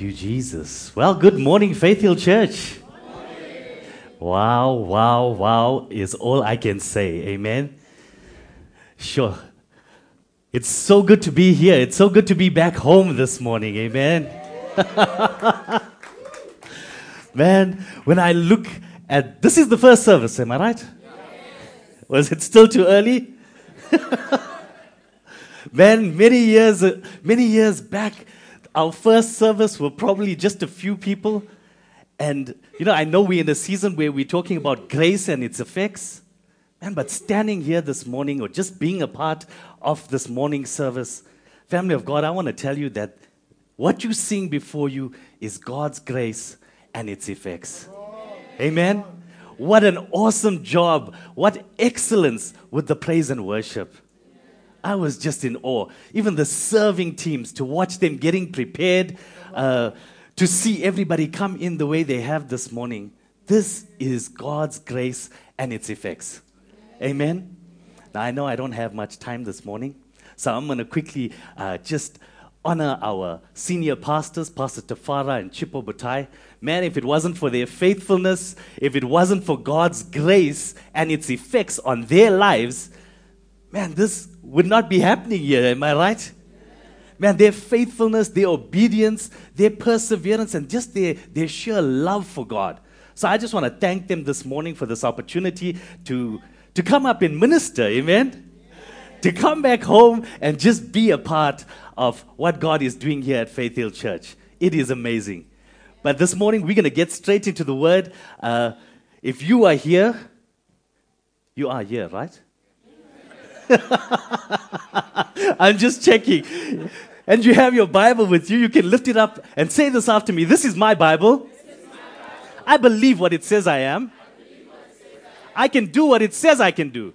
You, Jesus. Well, good morning, Faith Hill Church. Wow, wow, wow is all I can say. Amen. Sure. It's so good to be here. It's so good to be back home this morning. Amen. Man, when I look at this is the first service, am I right? Was it still too early? Man, many years, many years back, our first service were probably just a few people. And, you know, I know we're in a season where we're talking about grace and its effects. Man, but standing here this morning or just being a part of this morning service, family of God, I want to tell you that what you're seeing before you is God's grace and its effects. Amen. What an awesome job. What excellence with the praise and worship. I was just in awe. Even the serving teams, to watch them getting prepared, uh, to see everybody come in the way they have this morning. This is God's grace and its effects. Amen. Now, I know I don't have much time this morning, so I'm going to quickly uh, just honor our senior pastors, Pastor Tafara and Chipo Butai. Man, if it wasn't for their faithfulness, if it wasn't for God's grace and its effects on their lives, man, this would not be happening here. Am I right? Man, their faithfulness, their obedience, their perseverance, and just their, their sheer love for God. So I just want to thank them this morning for this opportunity to, to come up and minister. Amen? To come back home and just be a part of what God is doing here at Faith Hill Church. It is amazing. But this morning, we're going to get straight into the word. Uh, if you are here, you are here, right? I'm just checking. And you have your Bible with you, you can lift it up and say this after me. This is my Bible. I believe what it says I am. I can do what it says I can do.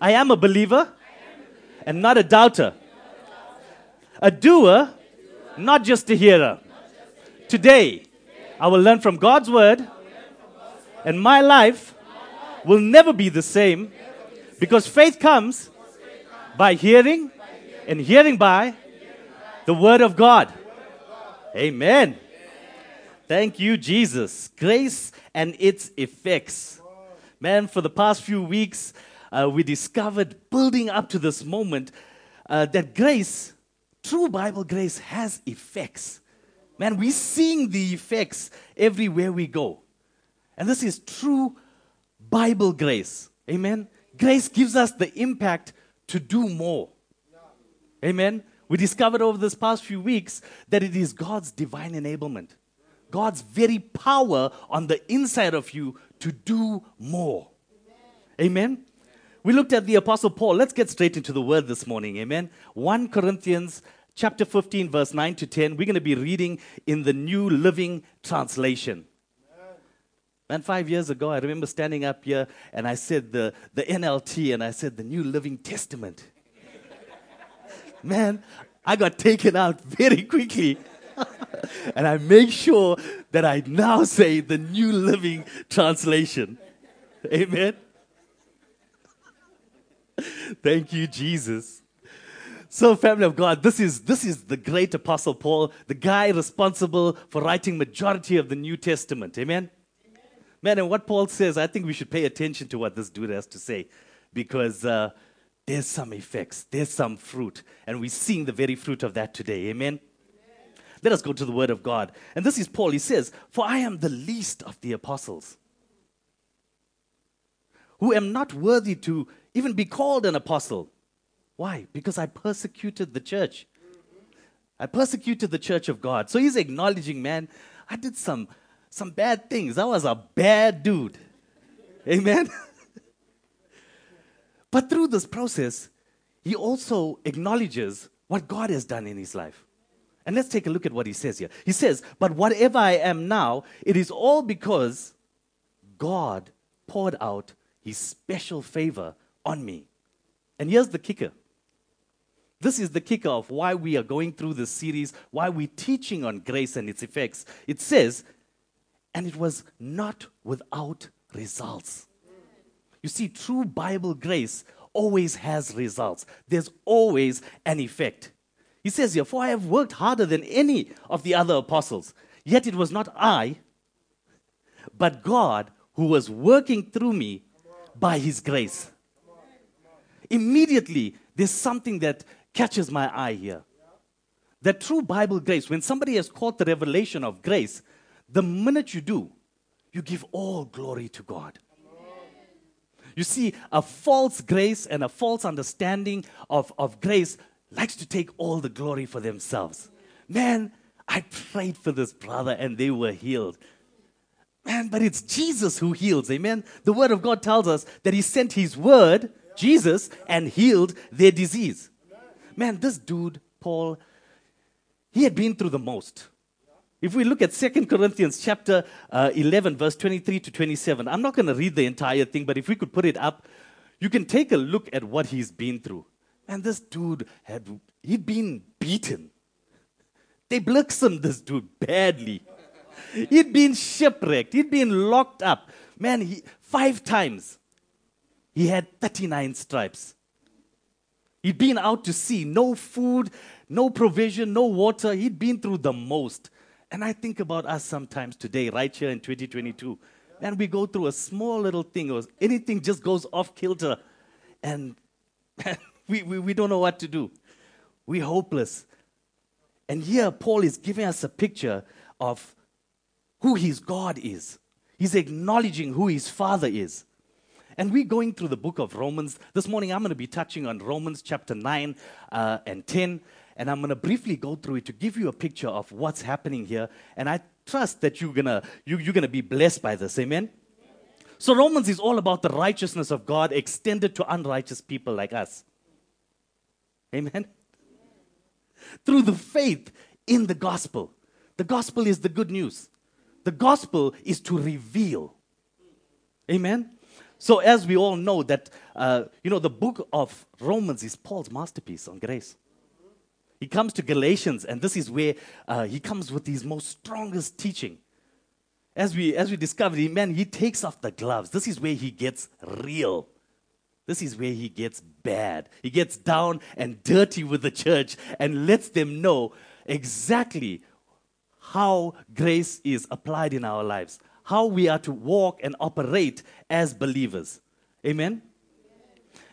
I am a believer and not a doubter. A doer, not just a hearer. Today, I will learn from God's word, and my life will never be the same because faith comes by hearing, and hearing by the word of God. Amen. Thank you, Jesus. Grace and its effects. Man, for the past few weeks, uh, we discovered building up to this moment uh, that grace, true Bible grace, has effects. Man, we're seeing the effects everywhere we go. And this is true Bible grace. Amen. Grace gives us the impact to do more. Amen. We discovered over this past few weeks that it is God's divine enablement, God's very power on the inside of you to do more. Amen. We looked at the apostle Paul. Let's get straight into the word this morning. Amen. 1 Corinthians chapter 15 verse 9 to 10. We're going to be reading in the New Living Translation. And five years ago, I remember standing up here and I said the, the NLT and I said the New Living Testament. Man, I got taken out very quickly. and I make sure that I now say the New Living Translation. Amen. Thank you, Jesus. So, family of God, this is, this is the great apostle Paul, the guy responsible for writing majority of the New Testament. Amen. Man, and what Paul says, I think we should pay attention to what this dude has to say because uh, there's some effects, there's some fruit, and we're seeing the very fruit of that today. Amen? Let us go to the Word of God. And this is Paul. He says, For I am the least of the apostles, who am not worthy to even be called an apostle. Why? Because I persecuted the church. I persecuted the church of God. So he's acknowledging, man, I did some some bad things. I was a bad dude. Amen. but through this process, he also acknowledges what God has done in his life. And let's take a look at what he says here. He says, But whatever I am now, it is all because God poured out his special favor on me. And here's the kicker. This is the kicker of why we are going through this series, why we're teaching on grace and its effects. It says, and it was not without results. You see, true Bible grace always has results, there's always an effect. He says here, For I have worked harder than any of the other apostles, yet it was not I, but God who was working through me by his grace. Immediately, there's something that catches my eye here. That true Bible grace, when somebody has caught the revelation of grace, the minute you do, you give all glory to God. You see, a false grace and a false understanding of, of grace likes to take all the glory for themselves. Man, I prayed for this brother and they were healed. Man, but it's Jesus who heals. Amen. The word of God tells us that he sent his word, Jesus, and healed their disease. Man, this dude, Paul, he had been through the most. If we look at 2 Corinthians chapter uh, 11, verse 23 to 27, I'm not going to read the entire thing, but if we could put it up, you can take a look at what he's been through. And this dude had, he'd been beaten. They blitzed this dude badly. He'd been shipwrecked. He'd been locked up. Man, he, five times. He had 39 stripes. He'd been out to sea, no food, no provision, no water. He'd been through the most. And I think about us sometimes today, right here in 2022. And we go through a small little thing, or anything just goes off kilter, and we, we, we don't know what to do. We're hopeless. And here, Paul is giving us a picture of who his God is. He's acknowledging who his Father is. And we're going through the book of Romans. This morning, I'm going to be touching on Romans chapter 9 uh, and 10. And I'm going to briefly go through it to give you a picture of what's happening here. And I trust that you're going to you, you're going to be blessed by this. Amen? So, Romans is all about the righteousness of God extended to unrighteous people like us. Amen? Through the faith in the gospel. The gospel is the good news. The gospel is to reveal. Amen? So, as we all know, that, uh, you know, the book of Romans is Paul's masterpiece on grace. He comes to Galatians, and this is where uh, he comes with his most strongest teaching. As we, as we discovered, man, he takes off the gloves. This is where he gets real. This is where he gets bad. He gets down and dirty with the church and lets them know exactly how grace is applied in our lives, how we are to walk and operate as believers. Amen?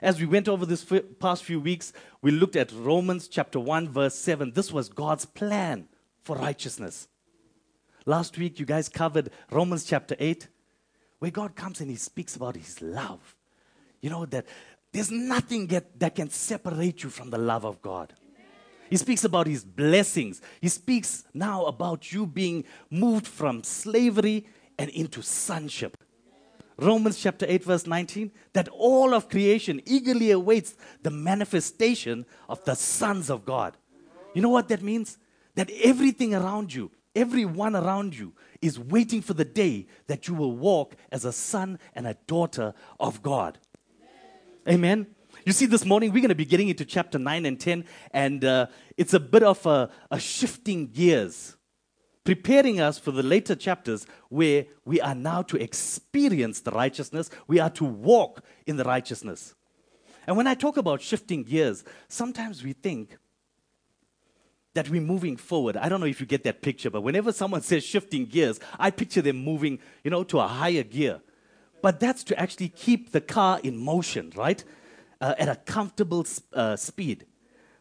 As we went over this past few weeks, we looked at Romans chapter 1, verse 7. This was God's plan for righteousness. Last week, you guys covered Romans chapter 8, where God comes and He speaks about His love. You know, that there's nothing get, that can separate you from the love of God. He speaks about His blessings. He speaks now about you being moved from slavery and into sonship. Romans chapter 8, verse 19, that all of creation eagerly awaits the manifestation of the sons of God. You know what that means? That everything around you, everyone around you, is waiting for the day that you will walk as a son and a daughter of God. Amen. You see, this morning we're going to be getting into chapter 9 and 10, and uh, it's a bit of a, a shifting gears preparing us for the later chapters where we are now to experience the righteousness, we are to walk in the righteousness. And when I talk about shifting gears, sometimes we think that we're moving forward. I don't know if you get that picture, but whenever someone says shifting gears, I picture them moving, you know, to a higher gear. But that's to actually keep the car in motion, right? Uh, at a comfortable uh, speed.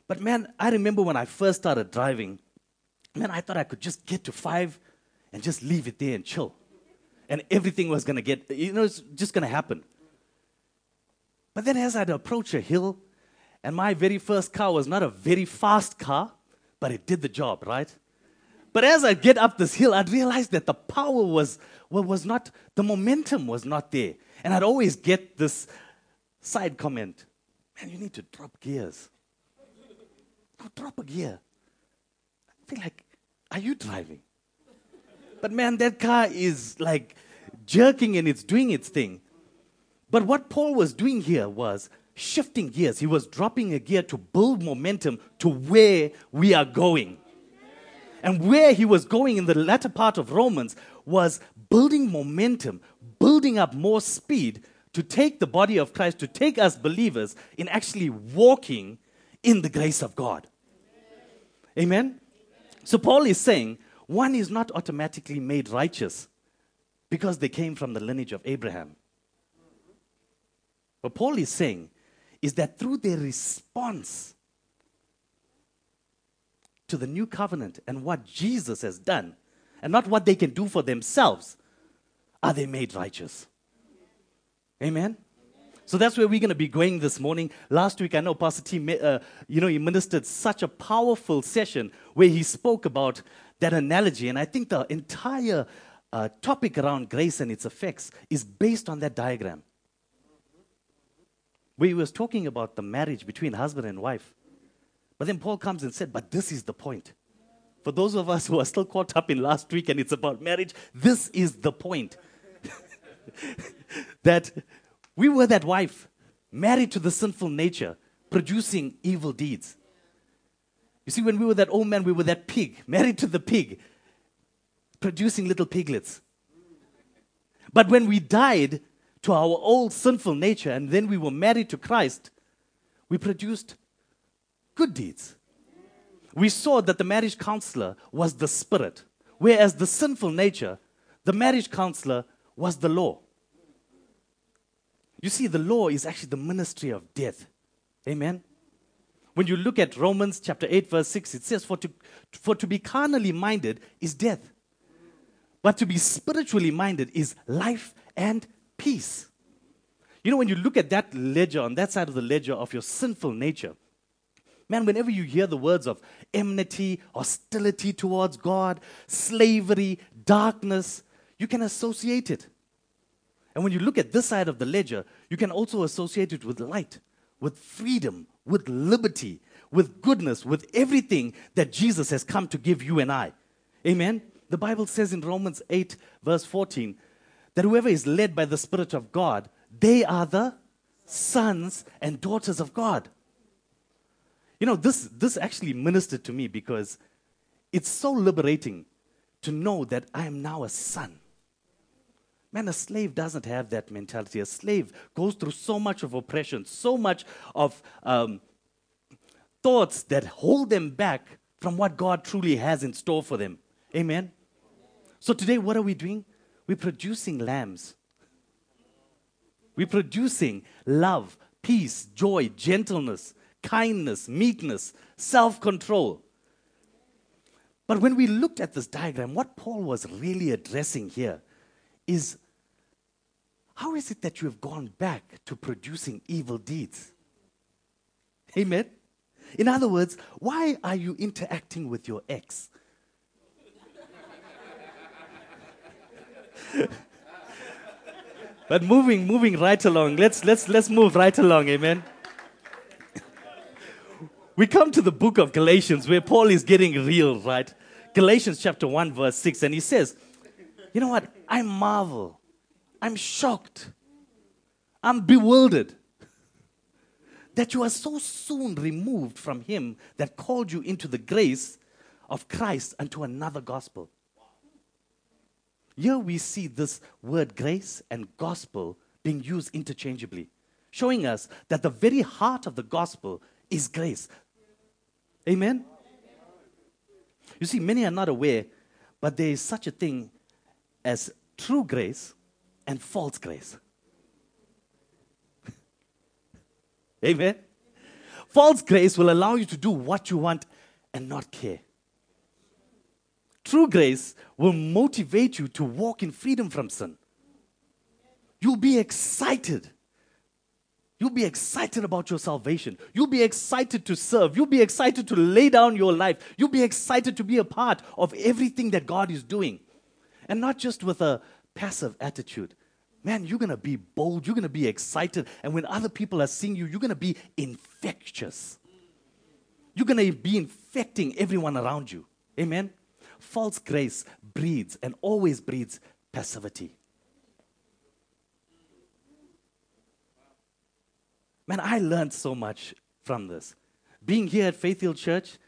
But man, I remember when I first started driving, Man, I thought I could just get to five and just leave it there and chill. And everything was going to get, you know, it's just going to happen. But then as I'd approach a hill, and my very first car was not a very fast car, but it did the job, right? But as I get up this hill, I'd realize that the power was, well, was not, the momentum was not there. And I'd always get this side comment man, you need to drop gears. Now drop a gear something like, Are you driving? But man, that car is like jerking and it's doing its thing. But what Paul was doing here was shifting gears. He was dropping a gear to build momentum to where we are going. And where he was going in the latter part of Romans was building momentum, building up more speed to take the body of Christ, to take us believers in actually walking in the grace of God. Amen? So Paul is saying one is not automatically made righteous because they came from the lineage of Abraham. What Paul is saying is that through their response to the new covenant and what Jesus has done, and not what they can do for themselves, are they made righteous. Amen? So that's where we're going to be going this morning. Last week, I know Pastor T, uh, you know, he ministered such a powerful session where he spoke about that analogy, and I think the entire uh, topic around grace and its effects is based on that diagram. Where he was talking about the marriage between husband and wife. But then Paul comes and said, But this is the point. For those of us who are still caught up in last week and it's about marriage, this is the point. that we were that wife, married to the sinful nature, producing evil deeds. You see, when we were that old man, we were that pig, married to the pig, producing little piglets. But when we died to our old sinful nature and then we were married to Christ, we produced good deeds. We saw that the marriage counselor was the spirit, whereas the sinful nature, the marriage counselor was the law. You see, the law is actually the ministry of death. Amen? When you look at Romans chapter 8, verse 6, it says, For to, for to be carnally minded is death, but to be spiritually minded is life and peace. You know, when you look at that ledger, on that side of the ledger of your sinful nature, man, whenever you hear the words of enmity, hostility towards God, slavery, darkness, you can associate it. And when you look at this side of the ledger, you can also associate it with light, with freedom, with liberty, with goodness, with everything that Jesus has come to give you and I. Amen? The Bible says in Romans 8, verse 14, that whoever is led by the Spirit of God, they are the sons and daughters of God. You know, this, this actually ministered to me because it's so liberating to know that I am now a son. Man, a slave doesn't have that mentality. A slave goes through so much of oppression, so much of um, thoughts that hold them back from what God truly has in store for them. Amen? So today, what are we doing? We're producing lambs. We're producing love, peace, joy, gentleness, kindness, meekness, self control. But when we looked at this diagram, what Paul was really addressing here is how is it that you have gone back to producing evil deeds? Amen? In other words, why are you interacting with your ex? but moving, moving right along. Let's, let's, let's move right along. Amen? we come to the book of Galatians where Paul is getting real, right? Galatians chapter 1, verse 6, and he says, You know what? I marvel I'm shocked. I'm bewildered that you are so soon removed from Him that called you into the grace of Christ unto another gospel. Here we see this word grace and gospel being used interchangeably, showing us that the very heart of the gospel is grace. Amen? You see, many are not aware, but there is such a thing as true grace and false grace. Amen. False grace will allow you to do what you want and not care. True grace will motivate you to walk in freedom from sin. You'll be excited. You'll be excited about your salvation. You'll be excited to serve. You'll be excited to lay down your life. You'll be excited to be a part of everything that God is doing. And not just with a passive attitude. Man, you're going to be bold. You're going to be excited. And when other people are seeing you, you're going to be infectious. You're going to be infecting everyone around you. Amen. False grace breeds and always breeds passivity. Man, I learned so much from this. Being here at Faith Hill Church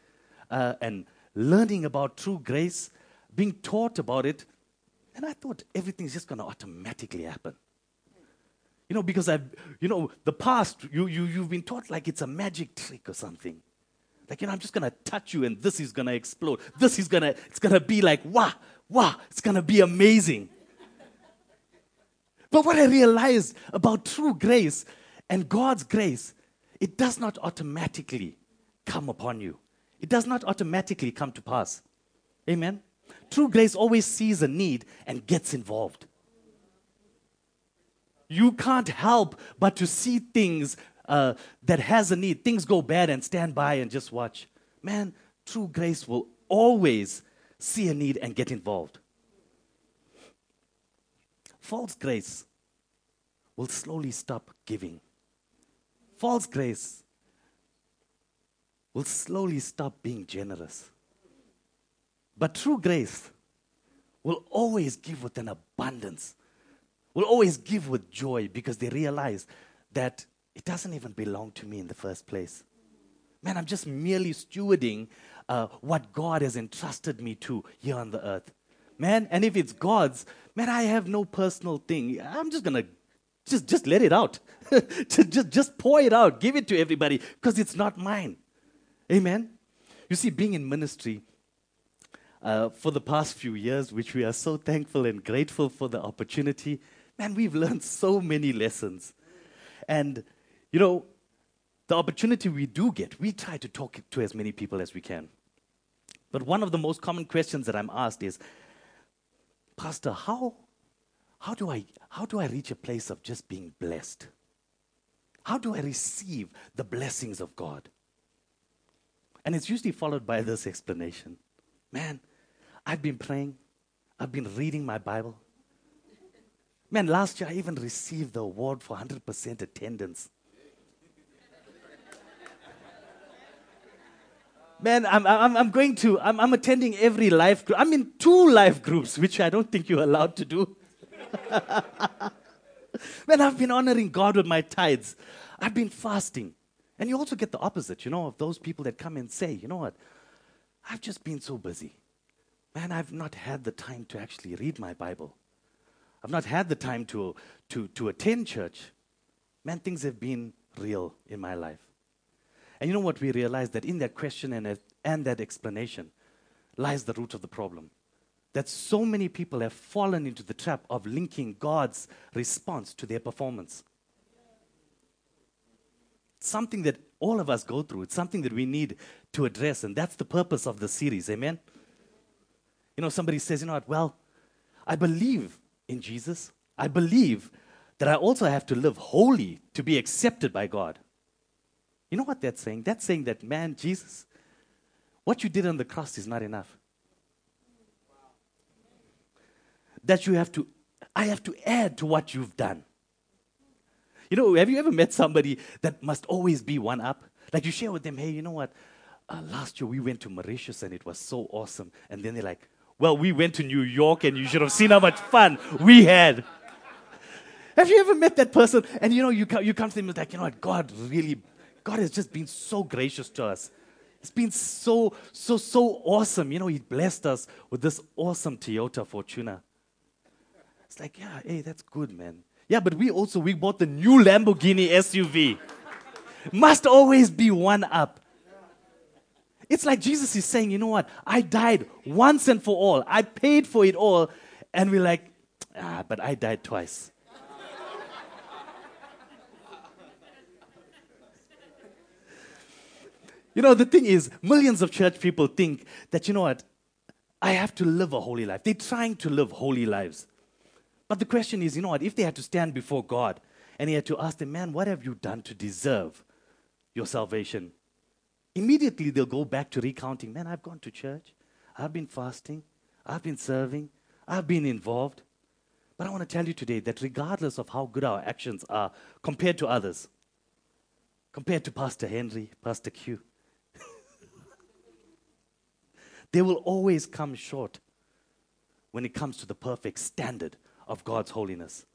uh, and learning about true grace, being taught about it, and I thought everything's just going to automatically happen. You know, because I've, you know, the past, you, you, you've been taught like it's a magic trick or something. Like, you know, I'm just going to touch you and this is going to explode. This is going to, it's going to be like, wow, wow, it's going to be amazing. but what I realized about true grace and God's grace, it does not automatically come upon you. It does not automatically come to pass. Amen. True grace always sees a need and gets involved. You can't help but to see things uh, that has a need. Things go bad and stand by and just watch. Man, true grace will always see a need and get involved. False grace will slowly stop giving. False grace will slowly stop being generous. But true grace will always give with an abundance, will always give with joy because they realize that it doesn't even belong to me in the first place. Man, I'm just merely stewarding uh, what God has entrusted me to here on the earth. Man, and if it's God's, man, I have no personal thing. I'm just going to just, just let it out. just, just pour it out. Give it to everybody because it's not mine. Amen. You see, being in ministry, uh, for the past few years, which we are so thankful and grateful for the opportunity. Man, we've learned so many lessons. And, you know, the opportunity we do get, we try to talk to as many people as we can. But one of the most common questions that I'm asked is, Pastor, how, how, do I, how do I reach a place of just being blessed? How do I receive the blessings of God? And it's usually followed by this explanation Man, I've been praying, I've been reading my Bible. Man, last year I even received the award for 100% attendance. Man, I'm, I'm, I'm going to, I'm, I'm attending every life group. I'm in two life groups, which I don't think you're allowed to do. Man, I've been honoring God with my tithes. I've been fasting. And you also get the opposite, you know, of those people that come and say, you know what, I've just been so busy. Man, I've not had the time to actually read my Bible. I've not had the time to, to, to attend church. Man, things have been real in my life. And you know what? We realize that in that question and, uh, and that explanation lies the root of the problem. That so many people have fallen into the trap of linking God's response to their performance. Something that all of us go through. It's something that we need to address, and that's the purpose of the series. Amen? You know, somebody says, you know what, well, I believe in Jesus. I believe that I also have to live holy to be accepted by God. You know what that's saying? That's saying that, man, Jesus, what you did on the cross is not enough. That you have to, I have to add to what you've done. You know, have you ever met somebody that must always be one up? Like you share with them, hey, you know what? Uh, last year we went to Mauritius and it was so awesome. And then they're like, well, we went to New York and you should have seen how much fun we had. Have you ever met that person? And you know, you come, you come to them and like, you know what? God really, God has just been so gracious to us. It's been so, so, so awesome. You know, He blessed us with this awesome Toyota Fortuner. It's like, yeah, hey, that's good, man. Yeah, but we also we bought the new Lamborghini SUV. Must always be one up. It's like Jesus is saying, you know what? I died once and for all. I paid for it all. And we're like, ah, but I died twice. you know, the thing is, millions of church people think that, you know what? I have to live a holy life. They're trying to live holy lives. But the question is, you know what? If they had to stand before God and He had to ask them, man, what have you done to deserve your salvation? Immediately they'll go back to recounting, man, I've gone to church, I've been fasting, I've been serving, I've been involved. But I want to tell you today that regardless of how good our actions are compared to others, compared to Pastor Henry, Pastor Q, they will always come short when it comes to the perfect standard of God's holiness.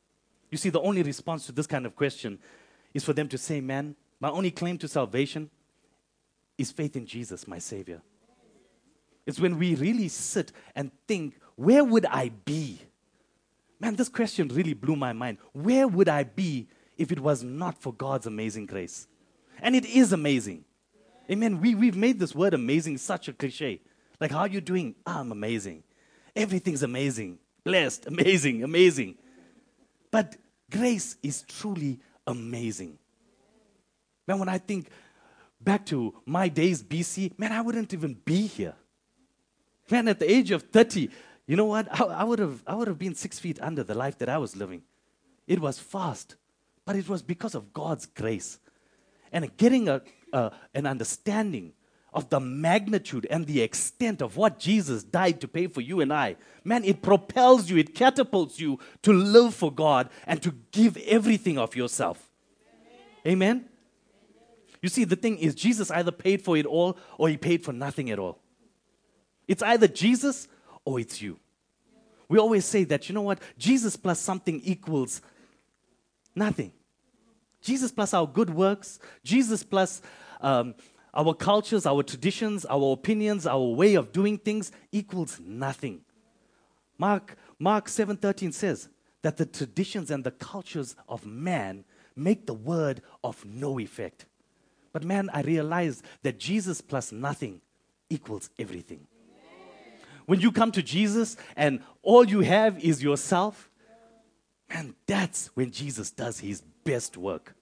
You see, the only response to this kind of question is for them to say, Man, my only claim to salvation is faith in Jesus, my Savior. It's when we really sit and think, Where would I be? Man, this question really blew my mind. Where would I be if it was not for God's amazing grace? And it is amazing. Amen. We, we've made this word amazing such a cliche. Like, how are you doing? I'm amazing. Everything's amazing. Blessed, amazing, amazing. But grace is truly amazing. Man, when I think back to my days BC, man, I wouldn't even be here. Man, at the age of 30, you know what? I, I, would have, I would have been six feet under the life that I was living. It was fast, but it was because of God's grace. And getting a, an understanding of the magnitude and the extent of what Jesus died to pay for you and I, man, it propels you, it catapults you to live for God and to give everything of yourself. Amen? Amen? You see, the thing is, Jesus either paid for it all or he paid for nothing at all. It's either Jesus or it's you. We always say that, you know what? Jesus plus something equals nothing. Jesus plus our good works, Jesus plus um, our cultures, our traditions, our opinions, our way of doing things equals nothing. Mark, Mark 7:13 says that the traditions and the cultures of man make the word of no effect. But man, I realized that Jesus plus nothing equals everything. When you come to Jesus and all you have is yourself, man, that's when Jesus does his best work.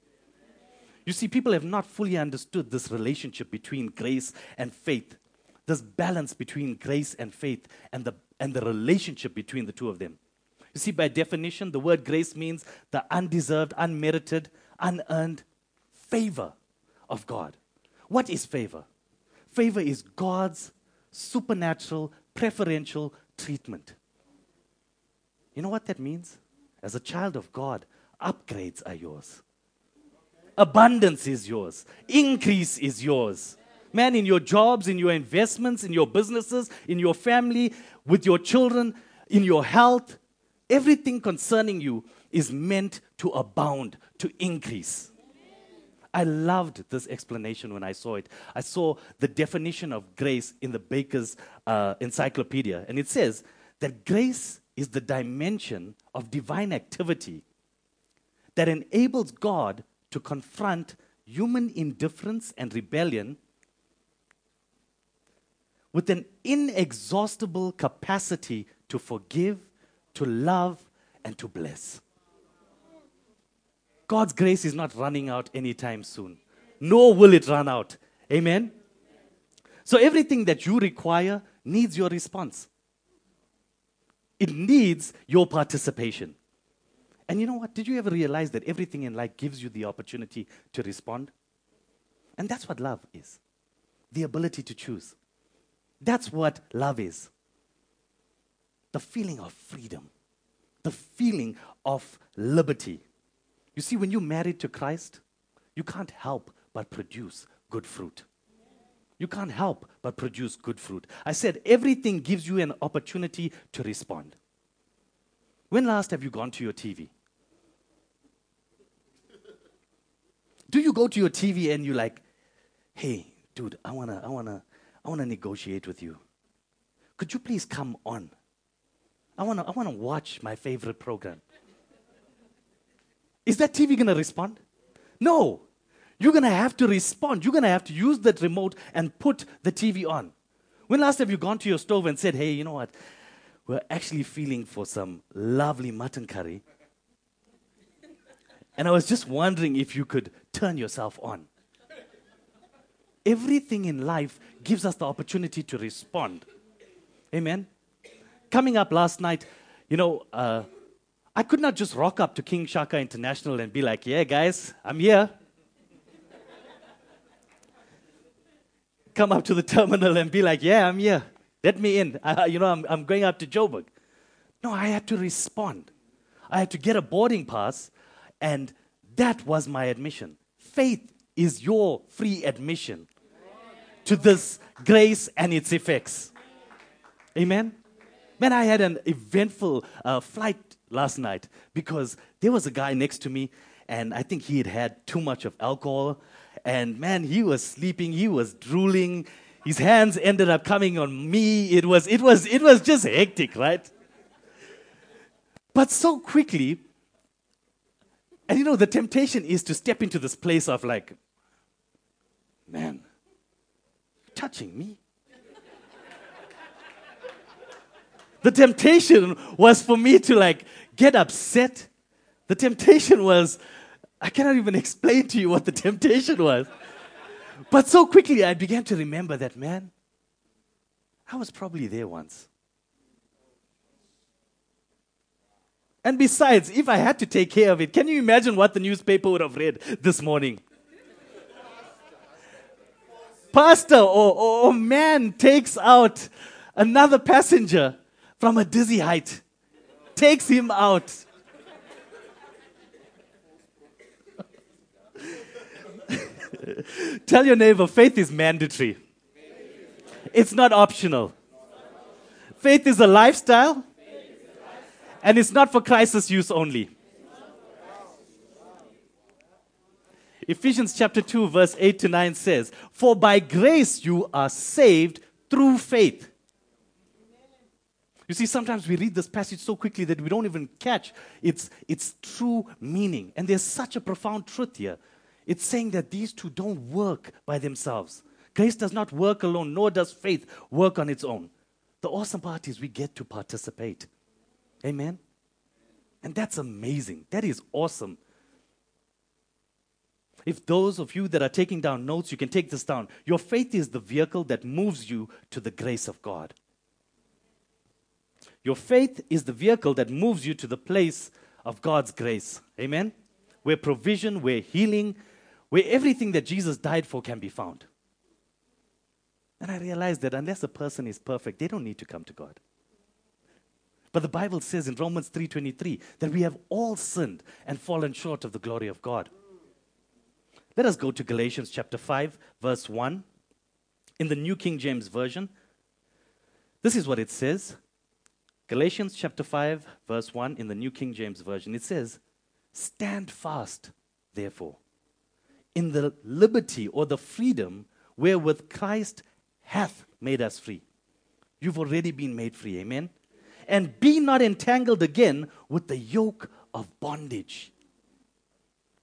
You see, people have not fully understood this relationship between grace and faith, this balance between grace and faith, and the, and the relationship between the two of them. You see, by definition, the word grace means the undeserved, unmerited, unearned favor of God. What is favor? Favor is God's supernatural, preferential treatment. You know what that means? As a child of God, upgrades are yours. Abundance is yours. Increase is yours. Man, in your jobs, in your investments, in your businesses, in your family, with your children, in your health, everything concerning you is meant to abound, to increase. I loved this explanation when I saw it. I saw the definition of grace in the Baker's uh, Encyclopedia, and it says that grace is the dimension of divine activity that enables God to confront human indifference and rebellion with an inexhaustible capacity to forgive, to love, and to bless. God's grace is not running out anytime soon, nor will it run out. Amen? So, everything that you require needs your response, it needs your participation. And you know what? Did you ever realize that everything in life gives you the opportunity to respond? And that's what love is the ability to choose. That's what love is the feeling of freedom, the feeling of liberty. You see, when you're married to Christ, you can't help but produce good fruit. You can't help but produce good fruit. I said everything gives you an opportunity to respond. When last have you gone to your TV? Do you go to your TV and you're like, hey, dude, I wanna, I wanna, I wanna negotiate with you. Could you please come on? I wanna, I wanna watch my favorite program. Is that TV gonna respond? No. You're gonna have to respond. You're gonna have to use that remote and put the TV on. When last have you gone to your stove and said, hey, you know what? We're actually feeling for some lovely mutton curry. And I was just wondering if you could turn yourself on. Everything in life gives us the opportunity to respond. Amen. Coming up last night, you know, uh, I could not just rock up to King Shaka International and be like, yeah, guys, I'm here. Come up to the terminal and be like, yeah, I'm here. Let me in. Uh, you know, I'm, I'm going up to Joburg. No, I had to respond. I had to get a boarding pass, and that was my admission faith is your free admission to this grace and its effects. Amen? Man, I had an eventful uh, flight last night because there was a guy next to me, and I think he had had too much of alcohol. And man, he was sleeping, he was drooling. His hands ended up coming on me. It was, it was, it was just hectic, right? But so quickly, and you know, the temptation is to step into this place of like, man, touching me. The temptation was for me to like get upset. The temptation was, I cannot even explain to you what the temptation was. But so quickly I began to remember that, man, I was probably there once. And besides, if I had to take care of it, can you imagine what the newspaper would have read this morning? Pastor or, or, or man takes out another passenger from a dizzy height, takes him out. Tell your neighbor, faith is mandatory. It's not optional. Faith is a lifestyle, and it's not for crisis use only. Ephesians chapter 2, verse 8 to 9 says, For by grace you are saved through faith. You see, sometimes we read this passage so quickly that we don't even catch its, its true meaning. And there's such a profound truth here. It's saying that these two don't work by themselves. Grace does not work alone, nor does faith work on its own. The awesome part is we get to participate. Amen? And that's amazing. That is awesome. If those of you that are taking down notes, you can take this down. Your faith is the vehicle that moves you to the grace of God. Your faith is the vehicle that moves you to the place of God's grace. Amen? Where provision, where healing, where everything that Jesus died for can be found. And I realized that unless a person is perfect, they don't need to come to God. But the Bible says in Romans 3:23 that we have all sinned and fallen short of the glory of God. Let us go to Galatians chapter 5 verse 1 in the New King James version. This is what it says. Galatians chapter 5 verse 1 in the New King James version. It says, "Stand fast, therefore, in the liberty or the freedom wherewith Christ hath made us free. You've already been made free, amen? And be not entangled again with the yoke of bondage.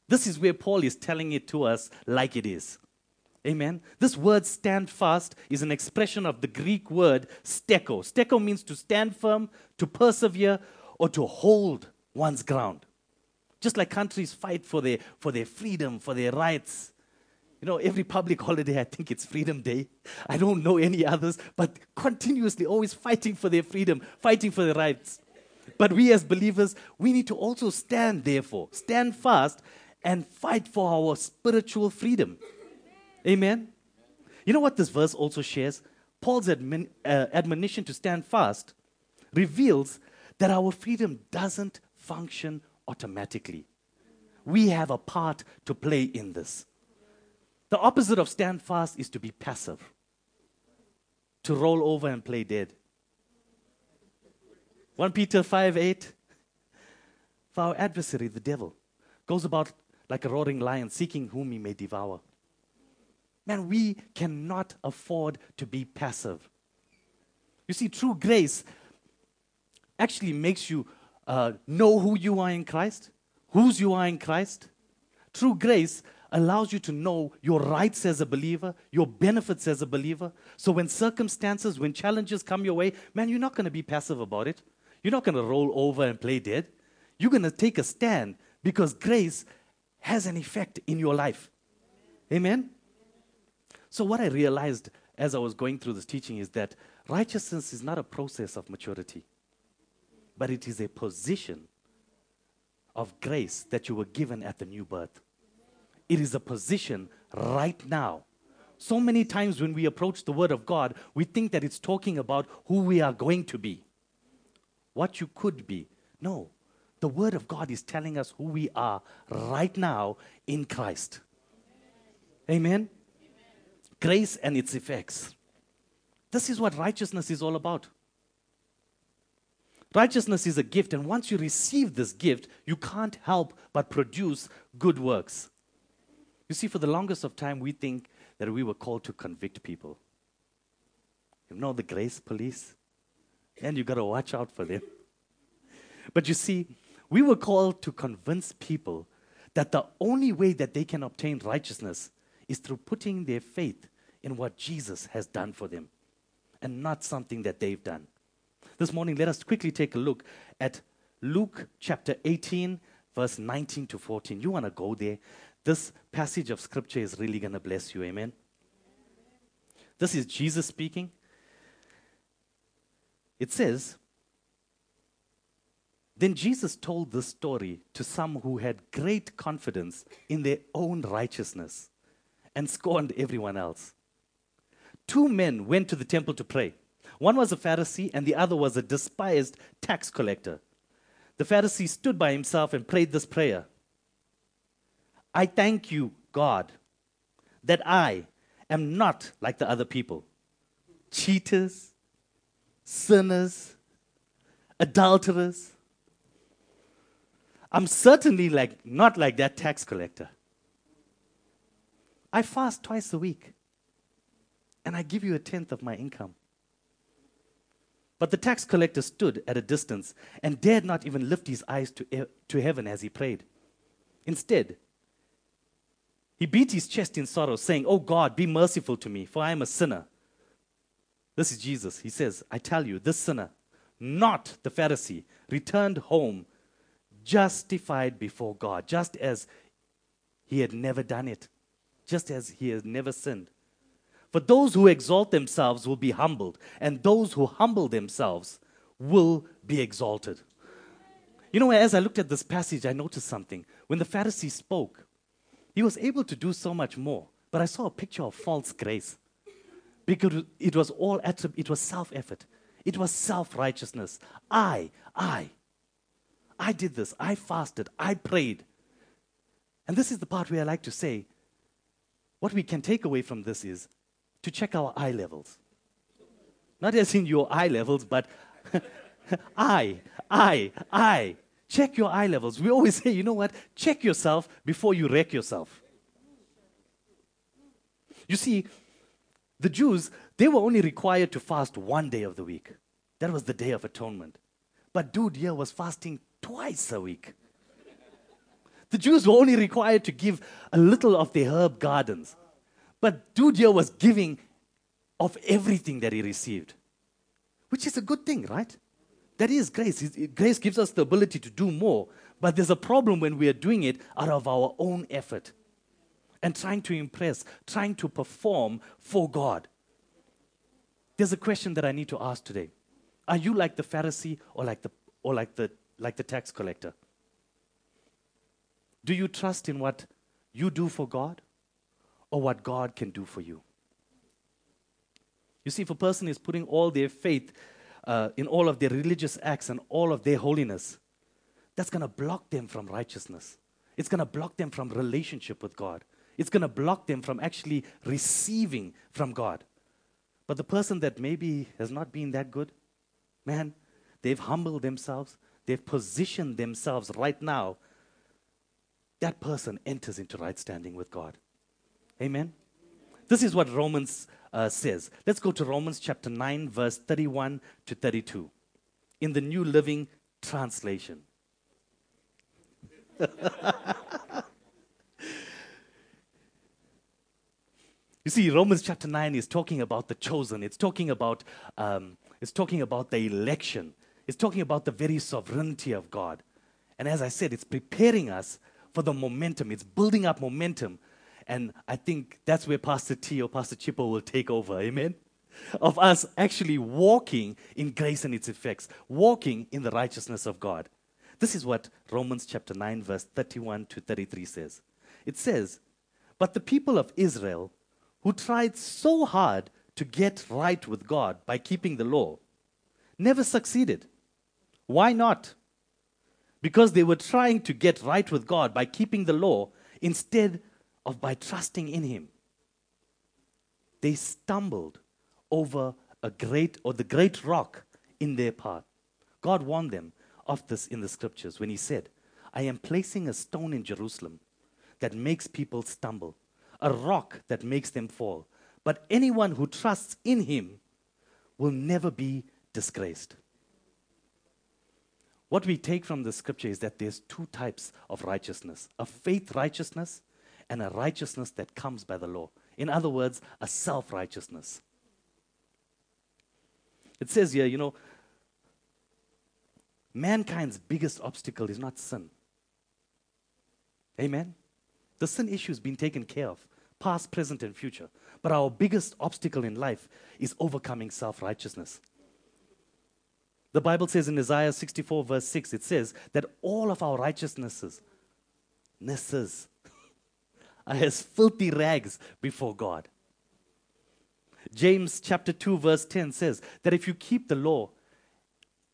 This is where Paul is telling it to us like it is. Amen. This word stand fast is an expression of the Greek word steko. Steko means to stand firm, to persevere, or to hold one's ground. Just like countries fight for their, for their freedom, for their rights. You know, every public holiday, I think it's Freedom Day. I don't know any others, but continuously always fighting for their freedom, fighting for their rights. But we as believers, we need to also stand, therefore, stand fast and fight for our spiritual freedom. Amen. You know what this verse also shares? Paul's admin, uh, admonition to stand fast reveals that our freedom doesn't function automatically. We have a part to play in this. The opposite of stand fast is to be passive, to roll over and play dead. 1 Peter 5 8. For our adversary, the devil, goes about like a roaring lion, seeking whom he may devour. Man, we cannot afford to be passive. You see, true grace actually makes you uh, know who you are in Christ, whose you are in Christ. True grace allows you to know your rights as a believer, your benefits as a believer. So when circumstances, when challenges come your way, man, you're not going to be passive about it. You're not going to roll over and play dead. You're going to take a stand because grace has an effect in your life. Amen? So, what I realized as I was going through this teaching is that righteousness is not a process of maturity, but it is a position of grace that you were given at the new birth. It is a position right now. So many times when we approach the Word of God, we think that it's talking about who we are going to be, what you could be. No, the Word of God is telling us who we are right now in Christ. Amen? Grace and its effects. This is what righteousness is all about. Righteousness is a gift, and once you receive this gift, you can't help but produce good works. You see, for the longest of time, we think that we were called to convict people. You know the grace police? And you got to watch out for them. But you see, we were called to convince people that the only way that they can obtain righteousness is through putting their faith in what Jesus has done for them and not something that they've done. This morning, let us quickly take a look at Luke chapter 18, verse 19 to 14. You want to go there? This passage of scripture is really going to bless you. Amen. This is Jesus speaking. It says, Then Jesus told this story to some who had great confidence in their own righteousness and scorned everyone else. Two men went to the temple to pray. One was a Pharisee, and the other was a despised tax collector. The Pharisee stood by himself and prayed this prayer I thank you, God, that I am not like the other people cheaters, sinners, adulterers. I'm certainly like not like that tax collector. I fast twice a week and I give you a tenth of my income. But the tax collector stood at a distance and dared not even lift his eyes to, e- to heaven as he prayed. Instead, he beat his chest in sorrow, saying, Oh God, be merciful to me, for I am a sinner. This is Jesus. He says, I tell you, this sinner, not the Pharisee, returned home justified before God, just as he had never done it, just as he had never sinned. For those who exalt themselves will be humbled, and those who humble themselves will be exalted. You know, as I looked at this passage, I noticed something. When the Pharisee spoke, he was able to do so much more, but I saw a picture of false grace. Because it was all it was self-effort. It was self-righteousness. I i i did this. I fasted. I prayed. And this is the part where i like to say what we can take away from this is to check our eye levels not as in your eye levels but i i i check your eye levels we always say you know what check yourself before you wreck yourself you see the Jews, they were only required to fast one day of the week. That was the Day of Atonement. But dude here was fasting twice a week. The Jews were only required to give a little of their herb gardens. But dude was giving of everything that he received, which is a good thing, right? That is grace. Grace gives us the ability to do more, but there's a problem when we are doing it out of our own effort and trying to impress, trying to perform for God. There's a question that I need to ask today. Are you like the Pharisee or like the, or like the, like the tax collector? Do you trust in what you do for God or what God can do for you? You see, if a person is putting all their faith uh, in all of their religious acts and all of their holiness, that's going to block them from righteousness. It's going to block them from relationship with God. It's going to block them from actually receiving from God. But the person that maybe has not been that good, man, they've humbled themselves, they've positioned themselves right now. That person enters into right standing with God. Amen? This is what Romans uh, says. Let's go to Romans chapter 9, verse 31 to 32 in the New Living Translation. You see, Romans chapter 9 is talking about the chosen. It's talking about, um, it's talking about the election. It's talking about the very sovereignty of God. And as I said, it's preparing us for the momentum. It's building up momentum. And I think that's where Pastor T or Pastor Chippo will take over. Amen? Of us actually walking in grace and its effects, walking in the righteousness of God. This is what Romans chapter 9, verse 31 to 33 says. It says, But the people of Israel who tried so hard to get right with God by keeping the law never succeeded. Why not? Because they were trying to get right with God by keeping the law instead of by trusting in Him. They stumbled over a great or the great rock in their path. God warned them of this in the scriptures when He said, I am placing a stone in Jerusalem that makes people stumble, a rock that makes them fall. But anyone who trusts in Him will never be disgraced. What we take from the scripture is that there's two types of righteousness a faith righteousness and a righteousness that comes by the law. In other words, a self righteousness. It says here, you know, mankind's biggest obstacle is not sin. Amen? The sin issue has been taken care of, past, present, and future. But our biggest obstacle in life is overcoming self righteousness. The Bible says in Isaiah 64, verse 6, it says that all of our righteousnesses, nesses, as filthy rags before God. James chapter 2, verse 10 says that if you keep the law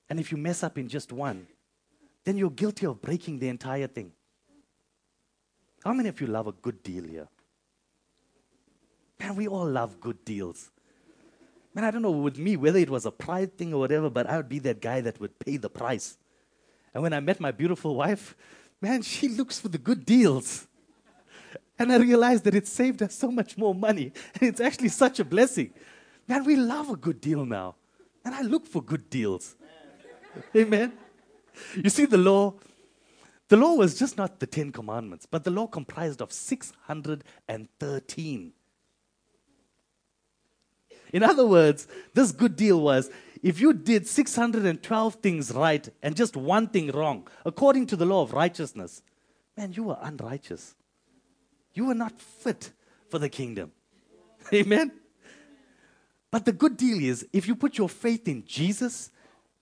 and if you mess up in just one, then you're guilty of breaking the entire thing. How many of you love a good deal here? Man, we all love good deals. Man, I don't know with me whether it was a pride thing or whatever, but I would be that guy that would pay the price. And when I met my beautiful wife, man, she looks for the good deals. And I realized that it saved us so much more money. And it's actually such a blessing. Man, we love a good deal now. And I look for good deals. Amen. You see, the law, the law was just not the Ten Commandments, but the law comprised of 613 in other words, this good deal was if you did 612 things right and just one thing wrong, according to the law of righteousness, man, you were unrighteous. You were not fit for the kingdom. Amen? But the good deal is if you put your faith in Jesus,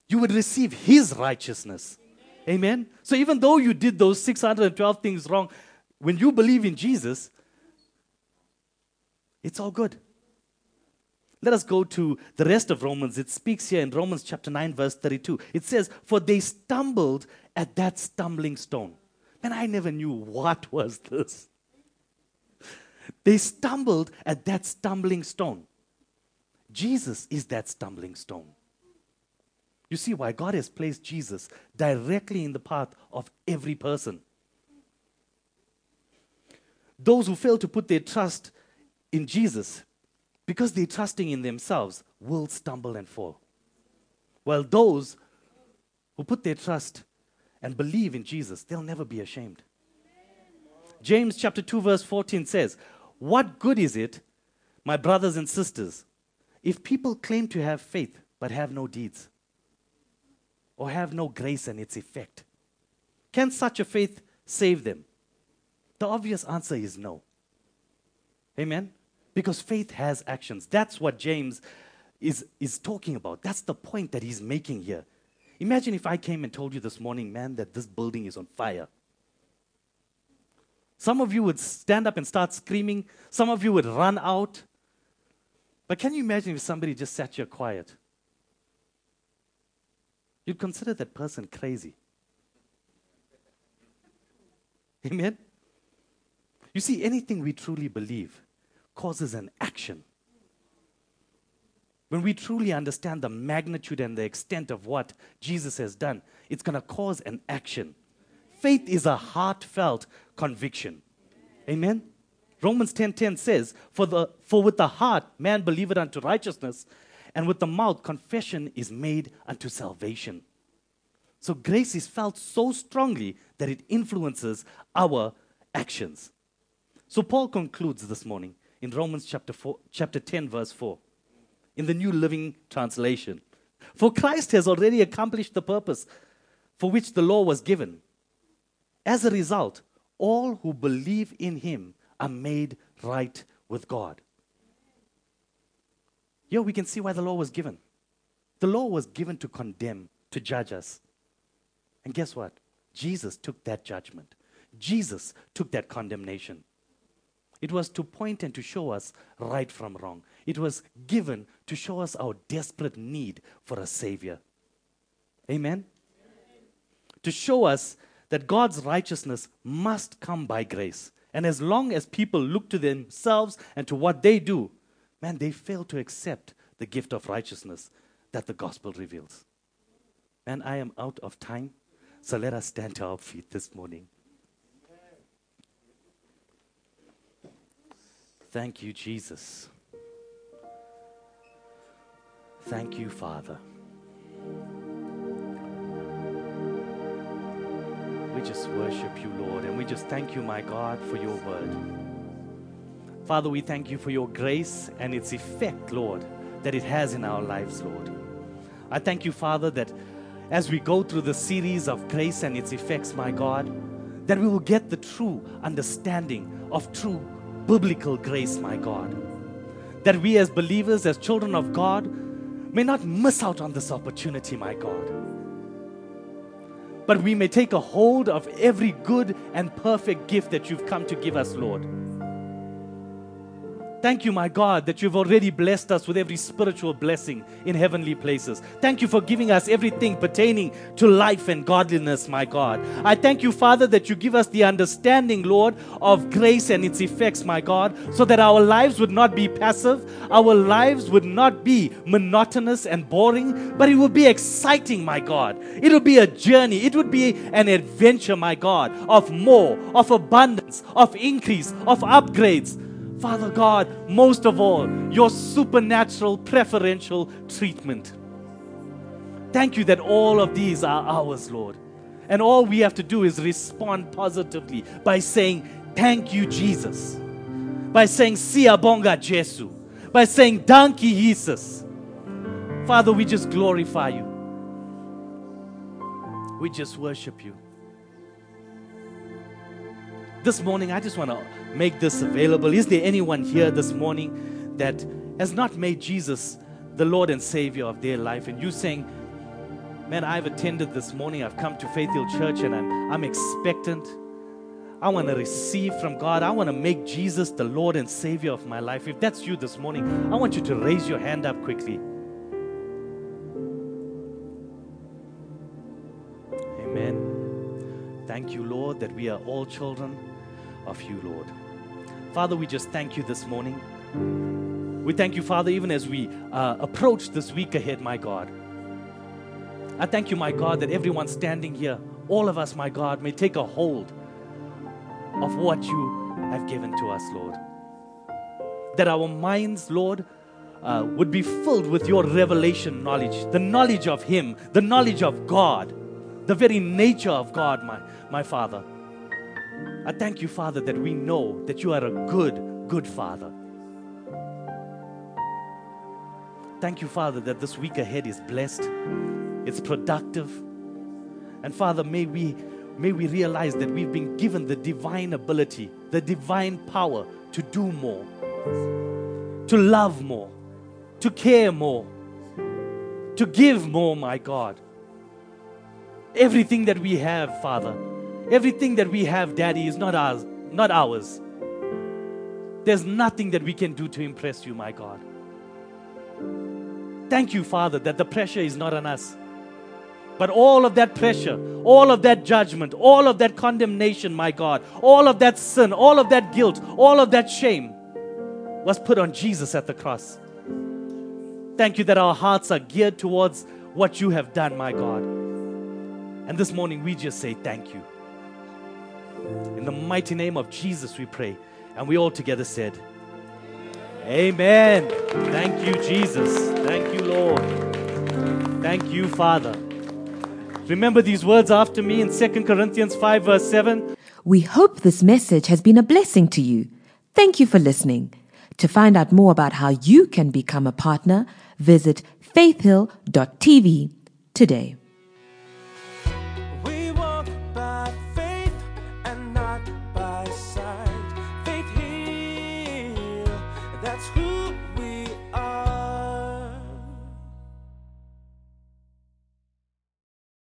you would receive his righteousness. Amen? So even though you did those 612 things wrong, when you believe in Jesus, it's all good. Let us go to the rest of Romans. It speaks here in Romans chapter 9, verse 32. It says, For they stumbled at that stumbling stone. And I never knew what was this. They stumbled at that stumbling stone. Jesus is that stumbling stone. You see why God has placed Jesus directly in the path of every person. Those who fail to put their trust in Jesus because they're trusting in themselves, will stumble and fall. While those who put their trust and believe in Jesus, they'll never be ashamed. James chapter 2 verse 14 says, "What good is it, my brothers and sisters, if people claim to have faith but have no deeds or have no grace and its effect? Can such a faith save them?" The obvious answer is no. Amen. Because faith has actions. That's what James is, is talking about. That's the point that he's making here. Imagine if I came and told you this morning, man, that this building is on fire. Some of you would stand up and start screaming, some of you would run out. But can you imagine if somebody just sat here quiet? You'd consider that person crazy. Amen? You see, anything we truly believe, causes an action. When we truly understand the magnitude and the extent of what Jesus has done, it's going to cause an action. Faith is a heartfelt conviction. Amen. Romans 10:10 10, 10 says, for, the, "For with the heart man believeth unto righteousness, and with the mouth confession is made unto salvation." So grace is felt so strongly that it influences our actions. So Paul concludes this morning in Romans chapter, 4, chapter 10, verse 4, in the New Living Translation. For Christ has already accomplished the purpose for which the law was given. As a result, all who believe in him are made right with God. Here we can see why the law was given. The law was given to condemn, to judge us. And guess what? Jesus took that judgment. Jesus took that condemnation. It was to point and to show us right from wrong. It was given to show us our desperate need for a Savior. Amen? To show us that God's righteousness must come by grace. And as long as people look to themselves and to what they do, man, they fail to accept the gift of righteousness that the gospel reveals. Man, I am out of time. So let us stand to our feet this morning. Thank you, Jesus. Thank you, Father. We just worship you, Lord, and we just thank you, my God, for your word. Father, we thank you for your grace and its effect, Lord, that it has in our lives, Lord. I thank you, Father, that as we go through the series of grace and its effects, my God, that we will get the true understanding of true biblical grace, my God. That we as believers, as children of God, may not miss out on this opportunity, my God. But we may take a hold of every good and perfect gift that you've come to give us, Lord. Thank you, my God, that you've already blessed us with every spiritual blessing in heavenly places. Thank you for giving us everything pertaining to life and godliness, my God. I thank you, Father, that you give us the understanding, Lord, of grace and its effects, my God, so that our lives would not be passive, our lives would not be monotonous and boring, but it would be exciting, my God. It would be a journey, it would be an adventure, my God, of more, of abundance, of increase, of upgrades. Father God, most of all, your supernatural preferential treatment. Thank you that all of these are ours, Lord. And all we have to do is respond positively by saying, Thank you, Jesus. By saying, Siabonga Jesu. By saying, Danki Jesus. Father, we just glorify you. We just worship you. This morning, I just want to make this available. Is there anyone here this morning that has not made Jesus the Lord and Savior of their life? And you saying, Man, I've attended this morning, I've come to Faith Hill Church, and I'm, I'm expectant. I want to receive from God. I want to make Jesus the Lord and Savior of my life. If that's you this morning, I want you to raise your hand up quickly. Thank you, Lord, that we are all children of you, Lord. Father, we just thank you this morning. We thank you, Father, even as we uh, approach this week ahead, my God. I thank you, my God, that everyone standing here, all of us, my God, may take a hold of what you have given to us, Lord. That our minds, Lord, uh, would be filled with your revelation knowledge, the knowledge of Him, the knowledge of God, the very nature of God, my, my Father. I thank you, Father, that we know that you are a good, good Father. Thank you, Father, that this week ahead is blessed, it's productive. And Father, may we may we realize that we've been given the divine ability, the divine power to do more, to love more, to care more, to give more, my God. Everything that we have, Father, everything that we have, Daddy, is not ours, not ours. There's nothing that we can do to impress you, my God. Thank you, Father, that the pressure is not on us. But all of that pressure, all of that judgment, all of that condemnation, my God, all of that sin, all of that guilt, all of that shame was put on Jesus at the cross. Thank you that our hearts are geared towards what you have done, my God. And this morning we just say thank you. In the mighty name of Jesus, we pray. And we all together said, Amen. Thank you, Jesus. Thank you, Lord. Thank you, Father. Remember these words after me in 2 Corinthians 5, verse 7. We hope this message has been a blessing to you. Thank you for listening. To find out more about how you can become a partner, visit faithhill.tv today.